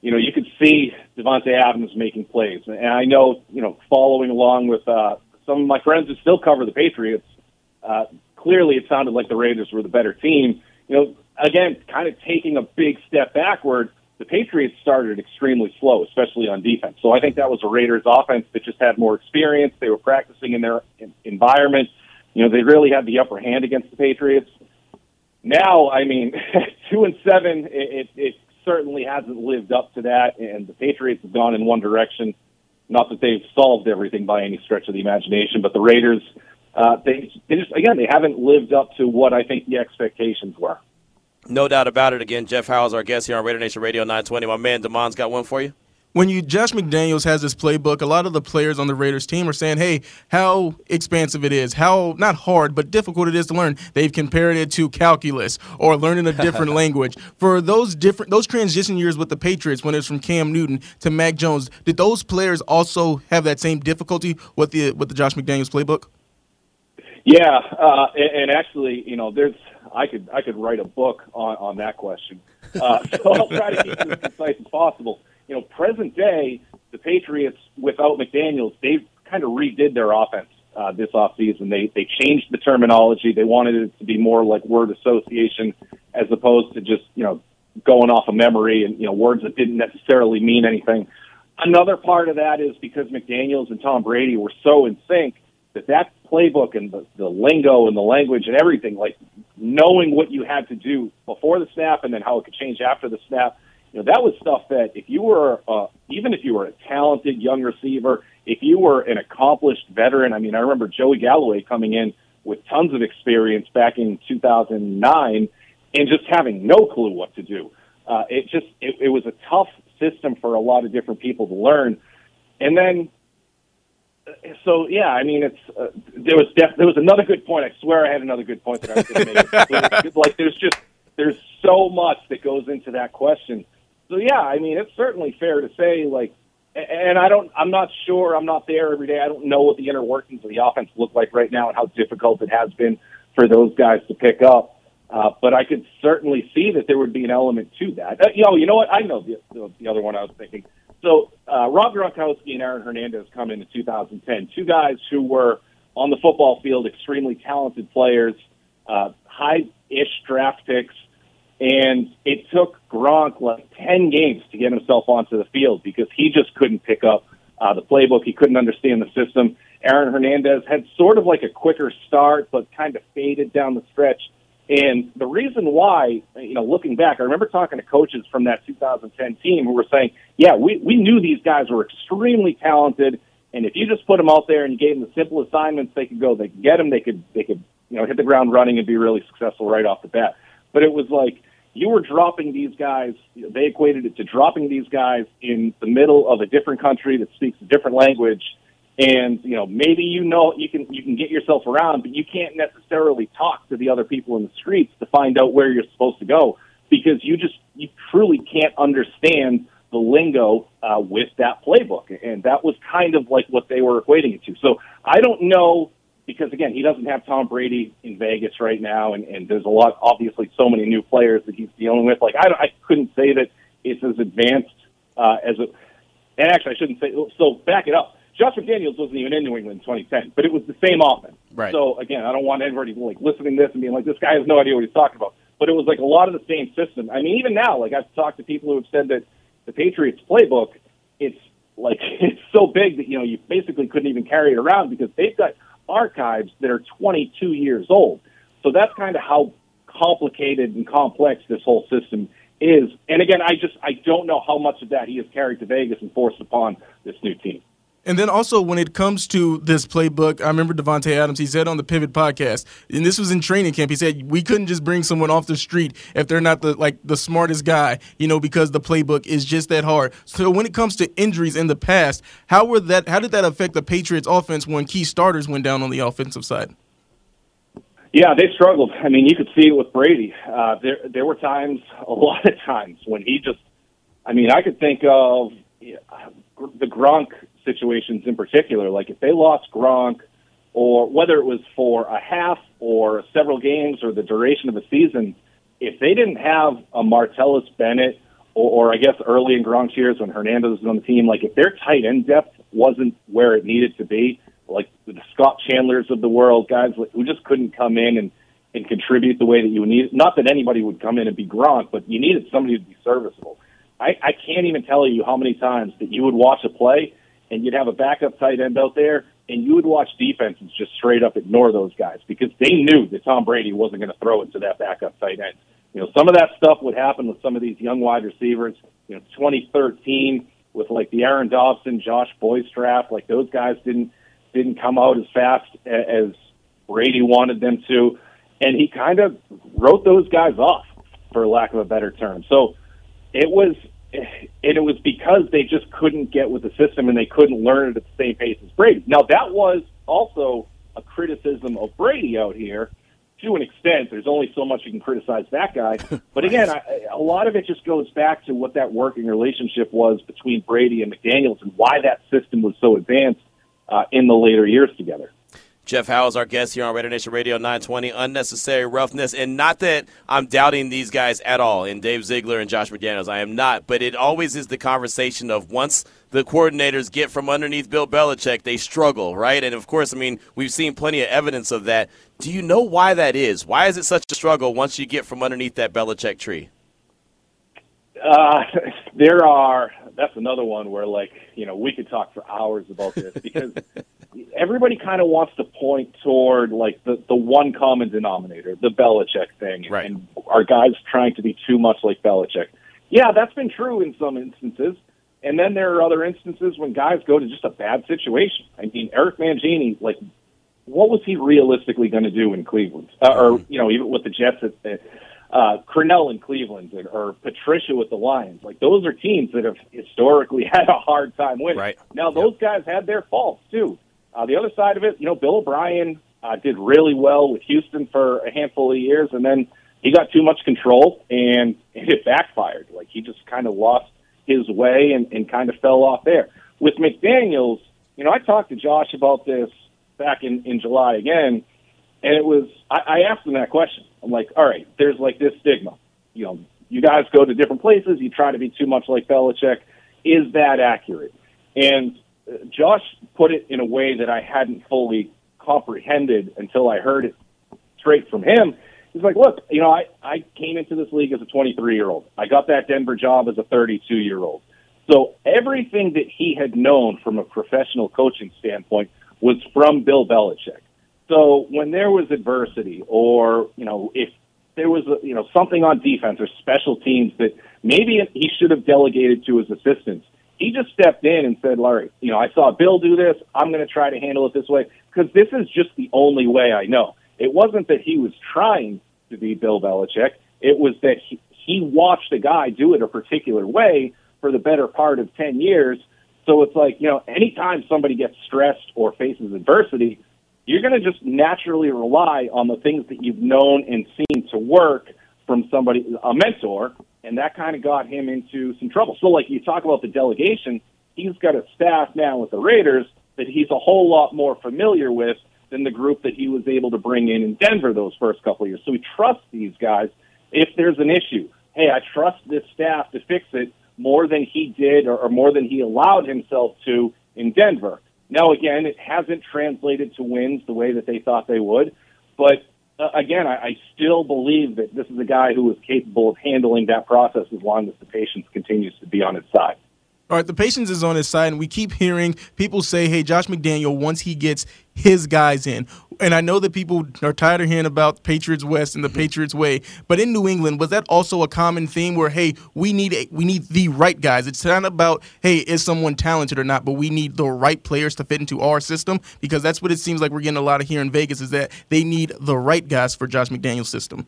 you know, you could see Davante Adams making plays, and I know you know, following along with uh, some of my friends who still cover the Patriots. Uh, clearly, it sounded like the Raiders were the better team. You know, again, kind of taking a big step backward. The Patriots started extremely slow, especially on defense. So I think that was a Raiders offense that just had more experience. They were practicing in their environment. You know, they really had the upper hand against the Patriots. Now, I mean, two and seven, it, it, certainly hasn't lived up to that, and the Patriots have gone in one direction. Not that they've solved everything by any stretch of the imagination, but the Raiders, uh, they, they just again, they haven't lived up to what I think the expectations were. No doubt about it. Again, Jeff Howe is our guest here on Raider Nation Radio 920. My man Damon's got one for you. When you Josh McDaniels has this playbook, a lot of the players on the Raiders team are saying, "Hey, how expansive it is, how not hard but difficult it is to learn." They've compared it to calculus or learning a different language. For those different those transition years with the Patriots, when it's from Cam Newton to Mac Jones, did those players also have that same difficulty with the with the Josh McDaniels playbook? Yeah, uh, and, and actually, you know, there's I could I could write a book on on that question. Uh, so I'll try to keep it as concise as possible. You know, present day, the Patriots without McDaniels, they kind of redid their offense uh, this offseason. They they changed the terminology. They wanted it to be more like word association as opposed to just you know going off of memory and you know words that didn't necessarily mean anything. Another part of that is because McDaniels and Tom Brady were so in sync that that playbook and the, the lingo and the language and everything, like knowing what you had to do before the snap and then how it could change after the snap, you know, that was stuff that if you were, uh, even if you were a talented young receiver, if you were an accomplished veteran, I mean, I remember Joey Galloway coming in with tons of experience back in 2009 and just having no clue what to do. Uh, it just, it, it was a tough system for a lot of different people to learn. And then so yeah, I mean, it's uh, there was def- there was another good point. I swear I had another good point that I was going to make. like there's just there's so much that goes into that question. So yeah, I mean, it's certainly fair to say like, and I don't, I'm not sure, I'm not there every day. I don't know what the inner workings of the offense look like right now and how difficult it has been for those guys to pick up. Uh, but I could certainly see that there would be an element to that. Uh, you know, you know what? I know the, the, the other one I was thinking. So uh, Rob Gronkowski and Aaron Hernandez come in in 2010. Two guys who were on the football field extremely talented players, uh, high-ish draft picks, and it took Gronk like 10 games to get himself onto the field because he just couldn't pick up uh, the playbook. He couldn't understand the system. Aaron Hernandez had sort of like a quicker start, but kind of faded down the stretch. And the reason why, you know, looking back, I remember talking to coaches from that 2010 team who were saying, yeah, we, we knew these guys were extremely talented. And if you just put them out there and gave them the simple assignments, they could go, they could get them, they could, they could, you know, hit the ground running and be really successful right off the bat. But it was like, you were dropping these guys, they equated it to dropping these guys in the middle of a different country that speaks a different language and you know maybe you know you can you can get yourself around, but you can't necessarily talk to the other people in the streets to find out where you're supposed to go because you just you truly can't understand the lingo uh, with that playbook, and that was kind of like what they were equating it to. So I don't know because again he doesn't have Tom Brady in Vegas right now, and, and there's a lot obviously so many new players that he's dealing with. Like I don't- I couldn't say that it's as advanced uh, as a and actually I shouldn't say so. Back it up. Josh McDaniels wasn't even in New England in 2010, but it was the same offense. Right. So again, I don't want anybody like listening to this and being like, this guy has no idea what he's talking about. But it was like a lot of the same system. I mean, even now, like I've talked to people who have said that the Patriots playbook, it's like it's so big that you know you basically couldn't even carry it around because they've got archives that are 22 years old. So that's kind of how complicated and complex this whole system is. And again, I just I don't know how much of that he has carried to Vegas and forced upon this new team. And then also when it comes to this playbook, I remember Davante Adams. He said on the Pivot podcast, and this was in training camp. He said we couldn't just bring someone off the street if they're not the like the smartest guy, you know, because the playbook is just that hard. So when it comes to injuries in the past, how were that? How did that affect the Patriots' offense when key starters went down on the offensive side? Yeah, they struggled. I mean, you could see it with Brady. Uh, there, there were times, a lot of times, when he just. I mean, I could think of the Gronk situations in particular. Like if they lost Gronk, or whether it was for a half or several games or the duration of the season, if they didn't have a Martellus Bennett, or, or I guess early in Gronk's years when Hernandez was on the team, like if their tight end depth wasn't where it needed to be, like the Scott Chandlers of the world, guys who just couldn't come in and and contribute the way that you need. Not that anybody would come in and be Gronk, but you needed somebody to be serviceable. I, I can't even tell you how many times that you would watch a play and you'd have a backup tight end out there, and you would watch defenses just straight up ignore those guys because they knew that Tom Brady wasn't going to throw it to that backup tight end. You know, some of that stuff would happen with some of these young wide receivers. You know, 2013 with like the Aaron Dobson, Josh Boyce draft, like those guys didn't didn't come out as fast as Brady wanted them to, and he kind of wrote those guys off, for lack of a better term. So it was and it was because they just couldn't get with the system and they couldn't learn it at the same pace as Brady. Now that was also a criticism of Brady out here to an extent. There's only so much you can criticize that guy. But again, I, a lot of it just goes back to what that working relationship was between Brady and McDaniels and why that system was so advanced uh, in the later years together. Jeff Howe is our guest here on Raider Nation Radio 920. Unnecessary roughness, and not that I'm doubting these guys at all, and Dave Ziegler and Josh McDaniels. I am not, but it always is the conversation of once the coordinators get from underneath Bill Belichick, they struggle, right? And of course, I mean, we've seen plenty of evidence of that. Do you know why that is? Why is it such a struggle once you get from underneath that Belichick tree? Uh, there are. That's another one where, like, you know, we could talk for hours about this because everybody kind of wants to point toward like the the one common denominator, the Belichick thing, right. and are guys trying to be too much like Belichick? Yeah, that's been true in some instances. And then there are other instances when guys go to just a bad situation. I mean, Eric Mangini, like, what was he realistically going to do in Cleveland? Uh, or, you know, even with the Jets at, uh, Crennel in Cleveland or, or Patricia with the Lions. Like those are teams that have historically had a hard time winning. Right. Now those guys had their faults too. Uh, the other side of it, you know, Bill O'Brien uh, did really well with Houston for a handful of years, and then he got too much control and it backfired. Like he just kind of lost his way and, and kind of fell off there. With McDaniels, you know, I talked to Josh about this back in, in July again, and it was I, I asked him that question. I'm like, all right, there's like this stigma. You know, you guys go to different places, you try to be too much like Belichick. Is that accurate? And Josh put it in a way that I hadn't fully comprehended until I heard it straight from him. He's like, look, you know, I, I came into this league as a 23 year old. I got that Denver job as a 32 year old. So everything that he had known from a professional coaching standpoint was from Bill Belichick. So when there was adversity, or you know, if there was a, you know something on defense or special teams that maybe he should have delegated to his assistants, he just stepped in and said, "Larry, you know, I saw Bill do this. I'm going to try to handle it this way because this is just the only way I know." It wasn't that he was trying to be Bill Belichick. It was that he, he watched a guy do it a particular way for the better part of 10 years. So it's like, you know, anytime somebody gets stressed or faces adversity, you're going to just naturally rely on the things that you've known and seen to work from somebody, a mentor, and that kind of got him into some trouble. So, like you talk about the delegation, he's got a staff now with the Raiders that he's a whole lot more familiar with than the group that he was able to bring in in Denver those first couple of years. So he trusts these guys. If there's an issue, hey, I trust this staff to fix it more than he did or, or more than he allowed himself to in Denver. Now, again, it hasn't translated to wins the way that they thought they would, but uh, again, I, I still believe that this is a guy who is capable of handling that process as long as the patience continues to be on his side. All right, the patience is on his side, and we keep hearing people say, hey, Josh McDaniel, once he gets his guys in. And I know that people are tired of hearing about Patriots West and the mm-hmm. Patriots way, but in New England, was that also a common theme where, hey, we need a, we need the right guys? It's not about, hey, is someone talented or not, but we need the right players to fit into our system because that's what it seems like we're getting a lot of here in Vegas is that they need the right guys for Josh McDaniel's system.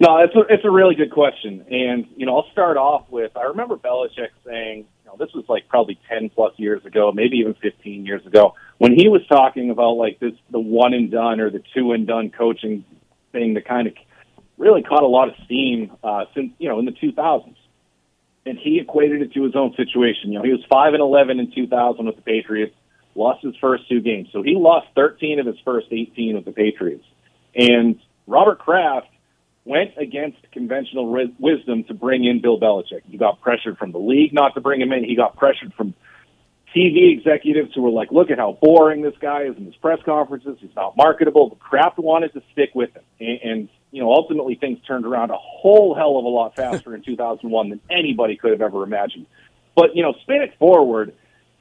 No, it's a, it's a really good question, and you know I'll start off with I remember Belichick saying, you know, this was like probably ten plus years ago, maybe even fifteen years ago, when he was talking about like this the one and done or the two and done coaching thing that kind of really caught a lot of steam uh, since you know in the 2000s, and he equated it to his own situation. You know, he was five and eleven in 2000 with the Patriots, lost his first two games, so he lost 13 of his first 18 with the Patriots, and Robert Kraft went against conventional wisdom to bring in Bill Belichick. He got pressured from the league not to bring him in. He got pressured from TV executives who were like, look at how boring this guy is in his press conferences. He's not marketable. But Kraft wanted to stick with him. And, and, you know, ultimately things turned around a whole hell of a lot faster in 2001 than anybody could have ever imagined. But, you know, spin it forward.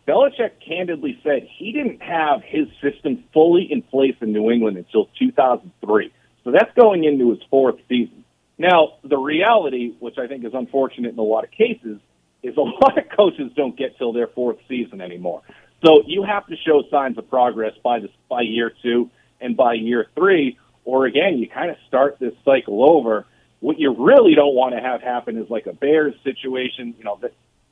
Belichick candidly said he didn't have his system fully in place in New England until 2003. So that's going into his fourth season. Now, the reality, which I think is unfortunate in a lot of cases, is a lot of coaches don't get till their fourth season anymore. So you have to show signs of progress by this by year two and by year three, or again, you kind of start this cycle over. What you really don't want to have happen is like a Bears situation. You know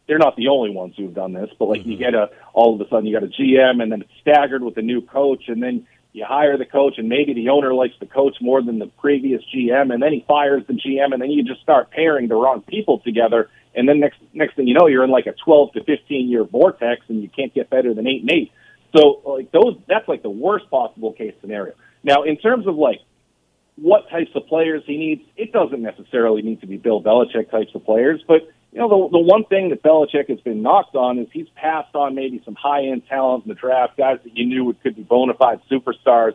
they're not the only ones who've done this, but like mm-hmm. you get a all of a sudden you got a GM and then it's staggered with a new coach, and then you hire the coach and maybe the owner likes the coach more than the previous GM and then he fires the GM and then you just start pairing the wrong people together and then next next thing you know you're in like a 12 to 15 year vortex and you can't get better than 8 and 8. So like those that's like the worst possible case scenario. Now in terms of like what types of players he needs, it doesn't necessarily need to be Bill Belichick types of players, but you know, the, the one thing that Belichick has been knocked on is he's passed on maybe some high end talent in the draft, guys that you knew would, could be bona fide superstars,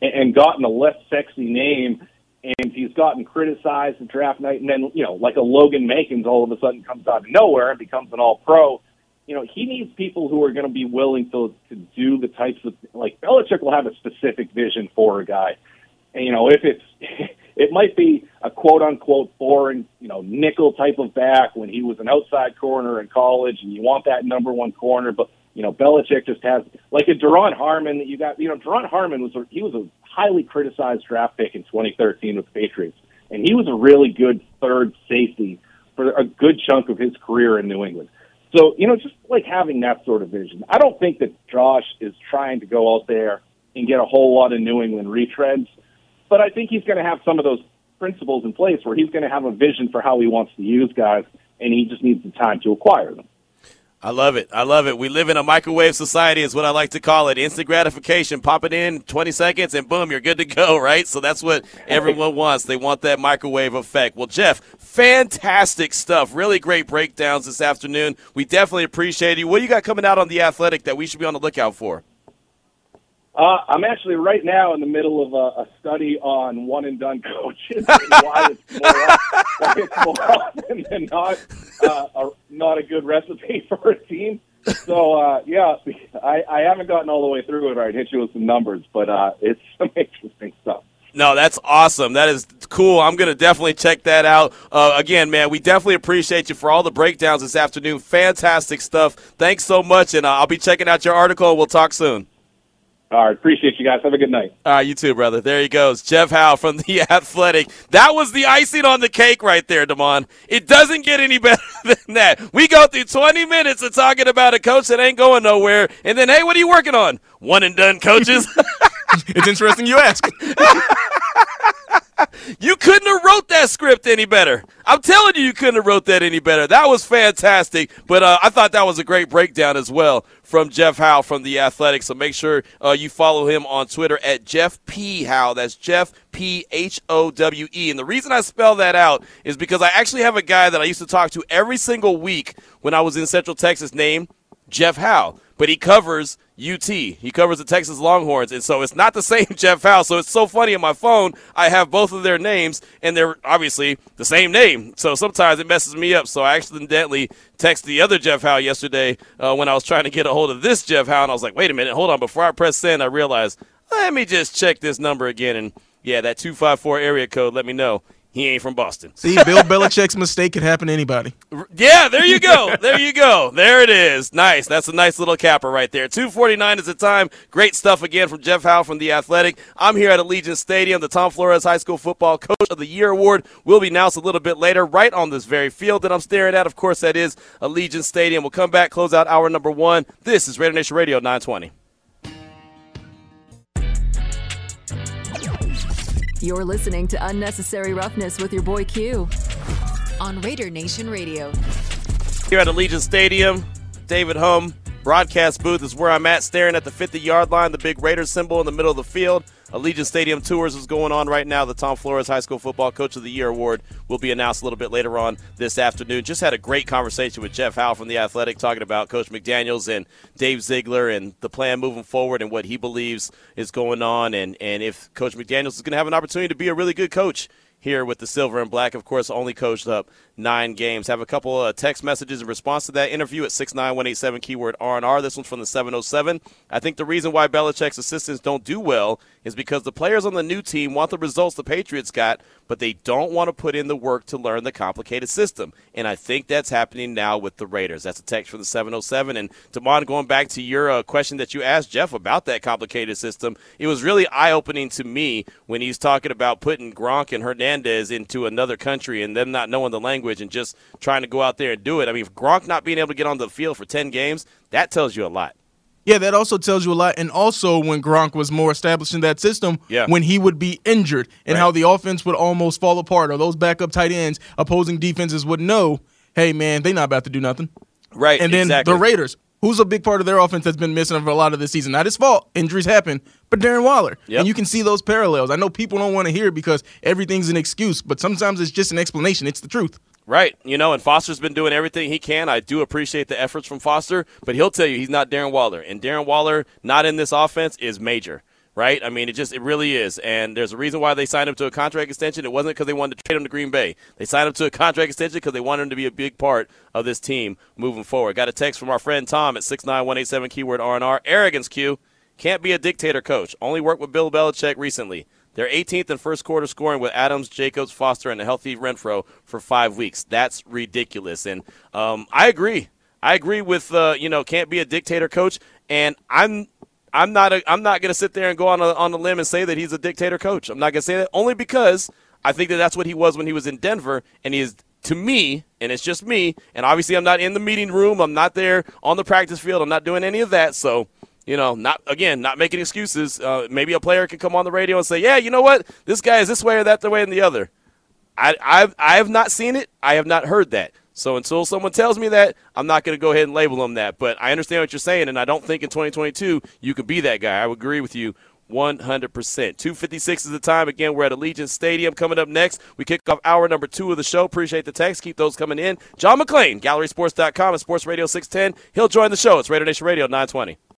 and, and gotten a less sexy name. And he's gotten criticized at draft night, and then you know, like a Logan Mankins, all of a sudden comes out of nowhere and becomes an All Pro. You know, he needs people who are going to be willing to to do the types of like Belichick will have a specific vision for a guy, and you know, if it's it might be a quote unquote boring, you know, nickel type of back when he was an outside corner in college, and you want that number one corner. But you know, Belichick just has like a Duron Harmon that you got. You know, Duron Harmon was a, he was a highly criticized draft pick in 2013 with the Patriots, and he was a really good third safety for a good chunk of his career in New England. So you know, just like having that sort of vision. I don't think that Josh is trying to go out there and get a whole lot of New England retreads. But I think he's going to have some of those principles in place where he's going to have a vision for how he wants to use guys, and he just needs the time to acquire them. I love it. I love it. We live in a microwave society, is what I like to call it. Instant gratification. Pop it in 20 seconds, and boom, you're good to go, right? So that's what everyone wants. They want that microwave effect. Well, Jeff, fantastic stuff. Really great breakdowns this afternoon. We definitely appreciate you. What do you got coming out on The Athletic that we should be on the lookout for? Uh, I'm actually right now in the middle of a, a study on one and done coaches and why it's more, why it's more often than not uh, a, not a good recipe for a team. So uh, yeah, I, I haven't gotten all the way through it. I'd hit you with some numbers, but uh, it's some interesting stuff. No, that's awesome. That is cool. I'm going to definitely check that out. Uh, again, man, we definitely appreciate you for all the breakdowns this afternoon. Fantastic stuff. Thanks so much, and uh, I'll be checking out your article, we'll talk soon. All right, appreciate you guys. Have a good night. All right, you too, brother. There he goes, Jeff Howe from the Athletic. That was the icing on the cake right there, Damon. It doesn't get any better than that. We go through 20 minutes of talking about a coach that ain't going nowhere, and then, hey, what are you working on? One and done coaches. it's interesting you ask. you couldn't have wrote that script any better. I'm telling you, you couldn't have wrote that any better. That was fantastic. But uh, I thought that was a great breakdown as well from Jeff Howe from the Athletic. So make sure uh, you follow him on Twitter at Jeff P Howe. That's Jeff P H O W E. And the reason I spell that out is because I actually have a guy that I used to talk to every single week when I was in Central Texas named Jeff Howe, but he covers UT. He covers the Texas Longhorns, and so it's not the same Jeff Howe. So it's so funny on my phone. I have both of their names, and they're obviously the same name. So sometimes it messes me up. So I accidentally texted the other Jeff Howe yesterday uh, when I was trying to get a hold of this Jeff Howe, and I was like, "Wait a minute, hold on." Before I press send, I realized let me just check this number again, and yeah, that two five four area code. Let me know he ain't from Boston. See, Bill Belichick's mistake could happen to anybody. Yeah, there you go. There you go. There it is. Nice. That's a nice little capper right there. 249 is the time. Great stuff again from Jeff Howe from The Athletic. I'm here at Allegiant Stadium. The Tom Flores High School Football Coach of the Year Award will be announced a little bit later, right on this very field that I'm staring at. Of course, that is Allegiant Stadium. We'll come back, close out hour number one. This is Raider Nation Radio 920. You're listening to Unnecessary Roughness with your boy Q on Raider Nation Radio. Here at Allegiant Stadium, David Humm broadcast booth is where I'm at, staring at the 50 yard line, the big Raiders symbol in the middle of the field. Allegiant Stadium Tours is going on right now. The Tom Flores High School Football Coach of the Year Award will be announced a little bit later on this afternoon. Just had a great conversation with Jeff Howe from The Athletic talking about Coach McDaniels and Dave Ziegler and the plan moving forward and what he believes is going on and, and if Coach McDaniels is going to have an opportunity to be a really good coach here with the silver and black. Of course, only coached up nine games. Have a couple of text messages in response to that interview at 69187 keyword R&R. This one's from the 707. I think the reason why Belichick's assistants don't do well is because the players on the new team want the results the Patriots got, but they don't want to put in the work to learn the complicated system. And I think that's happening now with the Raiders. That's a text from the 707. And Damon, going back to your uh, question that you asked Jeff about that complicated system, it was really eye opening to me when he's talking about putting Gronk and Hernandez into another country and them not knowing the language and just trying to go out there and do it. I mean, Gronk not being able to get on the field for 10 games, that tells you a lot. Yeah, that also tells you a lot. And also, when Gronk was more established in that system, yeah. when he would be injured and right. how the offense would almost fall apart, or those backup tight ends, opposing defenses would know, hey, man, they're not about to do nothing. Right. And then exactly. the Raiders, who's a big part of their offense that's been missing for a lot of this season. Not his fault. Injuries happen. But Darren Waller. Yep. And you can see those parallels. I know people don't want to hear it because everything's an excuse, but sometimes it's just an explanation. It's the truth. Right. You know, and Foster's been doing everything he can. I do appreciate the efforts from Foster, but he'll tell you he's not Darren Waller. And Darren Waller not in this offense is major. Right? I mean, it just it really is. And there's a reason why they signed him to a contract extension. It wasn't because they wanted to trade him to Green Bay. They signed him to a contract extension because they wanted him to be a big part of this team moving forward. Got a text from our friend Tom at 69187 keyword R&R. Arrogance Q. Can't be a dictator coach. Only worked with Bill Belichick recently. They're 18th in first quarter scoring with Adams, Jacobs, Foster, and a healthy Renfrow for five weeks. That's ridiculous. And um, I agree. I agree with uh, you know can't be a dictator coach. And I'm I'm not a, I'm not going to sit there and go on a, on a limb and say that he's a dictator coach. I'm not going to say that only because I think that that's what he was when he was in Denver, and he is to me, and it's just me. And obviously, I'm not in the meeting room. I'm not there on the practice field. I'm not doing any of that. So you know, not again, not making excuses. Uh, maybe a player can come on the radio and say, "Yeah, you know what? This guy is this way or that the way and the other." I I've, I have not seen it. I have not heard that. So until someone tells me that, I'm not going to go ahead and label them that. But I understand what you're saying, and I don't think in 2022 you can be that guy. I would agree with you 100%. 256 is the time. Again, we're at Allegiant Stadium. Coming up next, we kick off hour number two of the show. Appreciate the text. Keep those coming in. John McClain, GallerySports.com and Sports Radio 610. He'll join the show. It's Raider Nation Radio 920.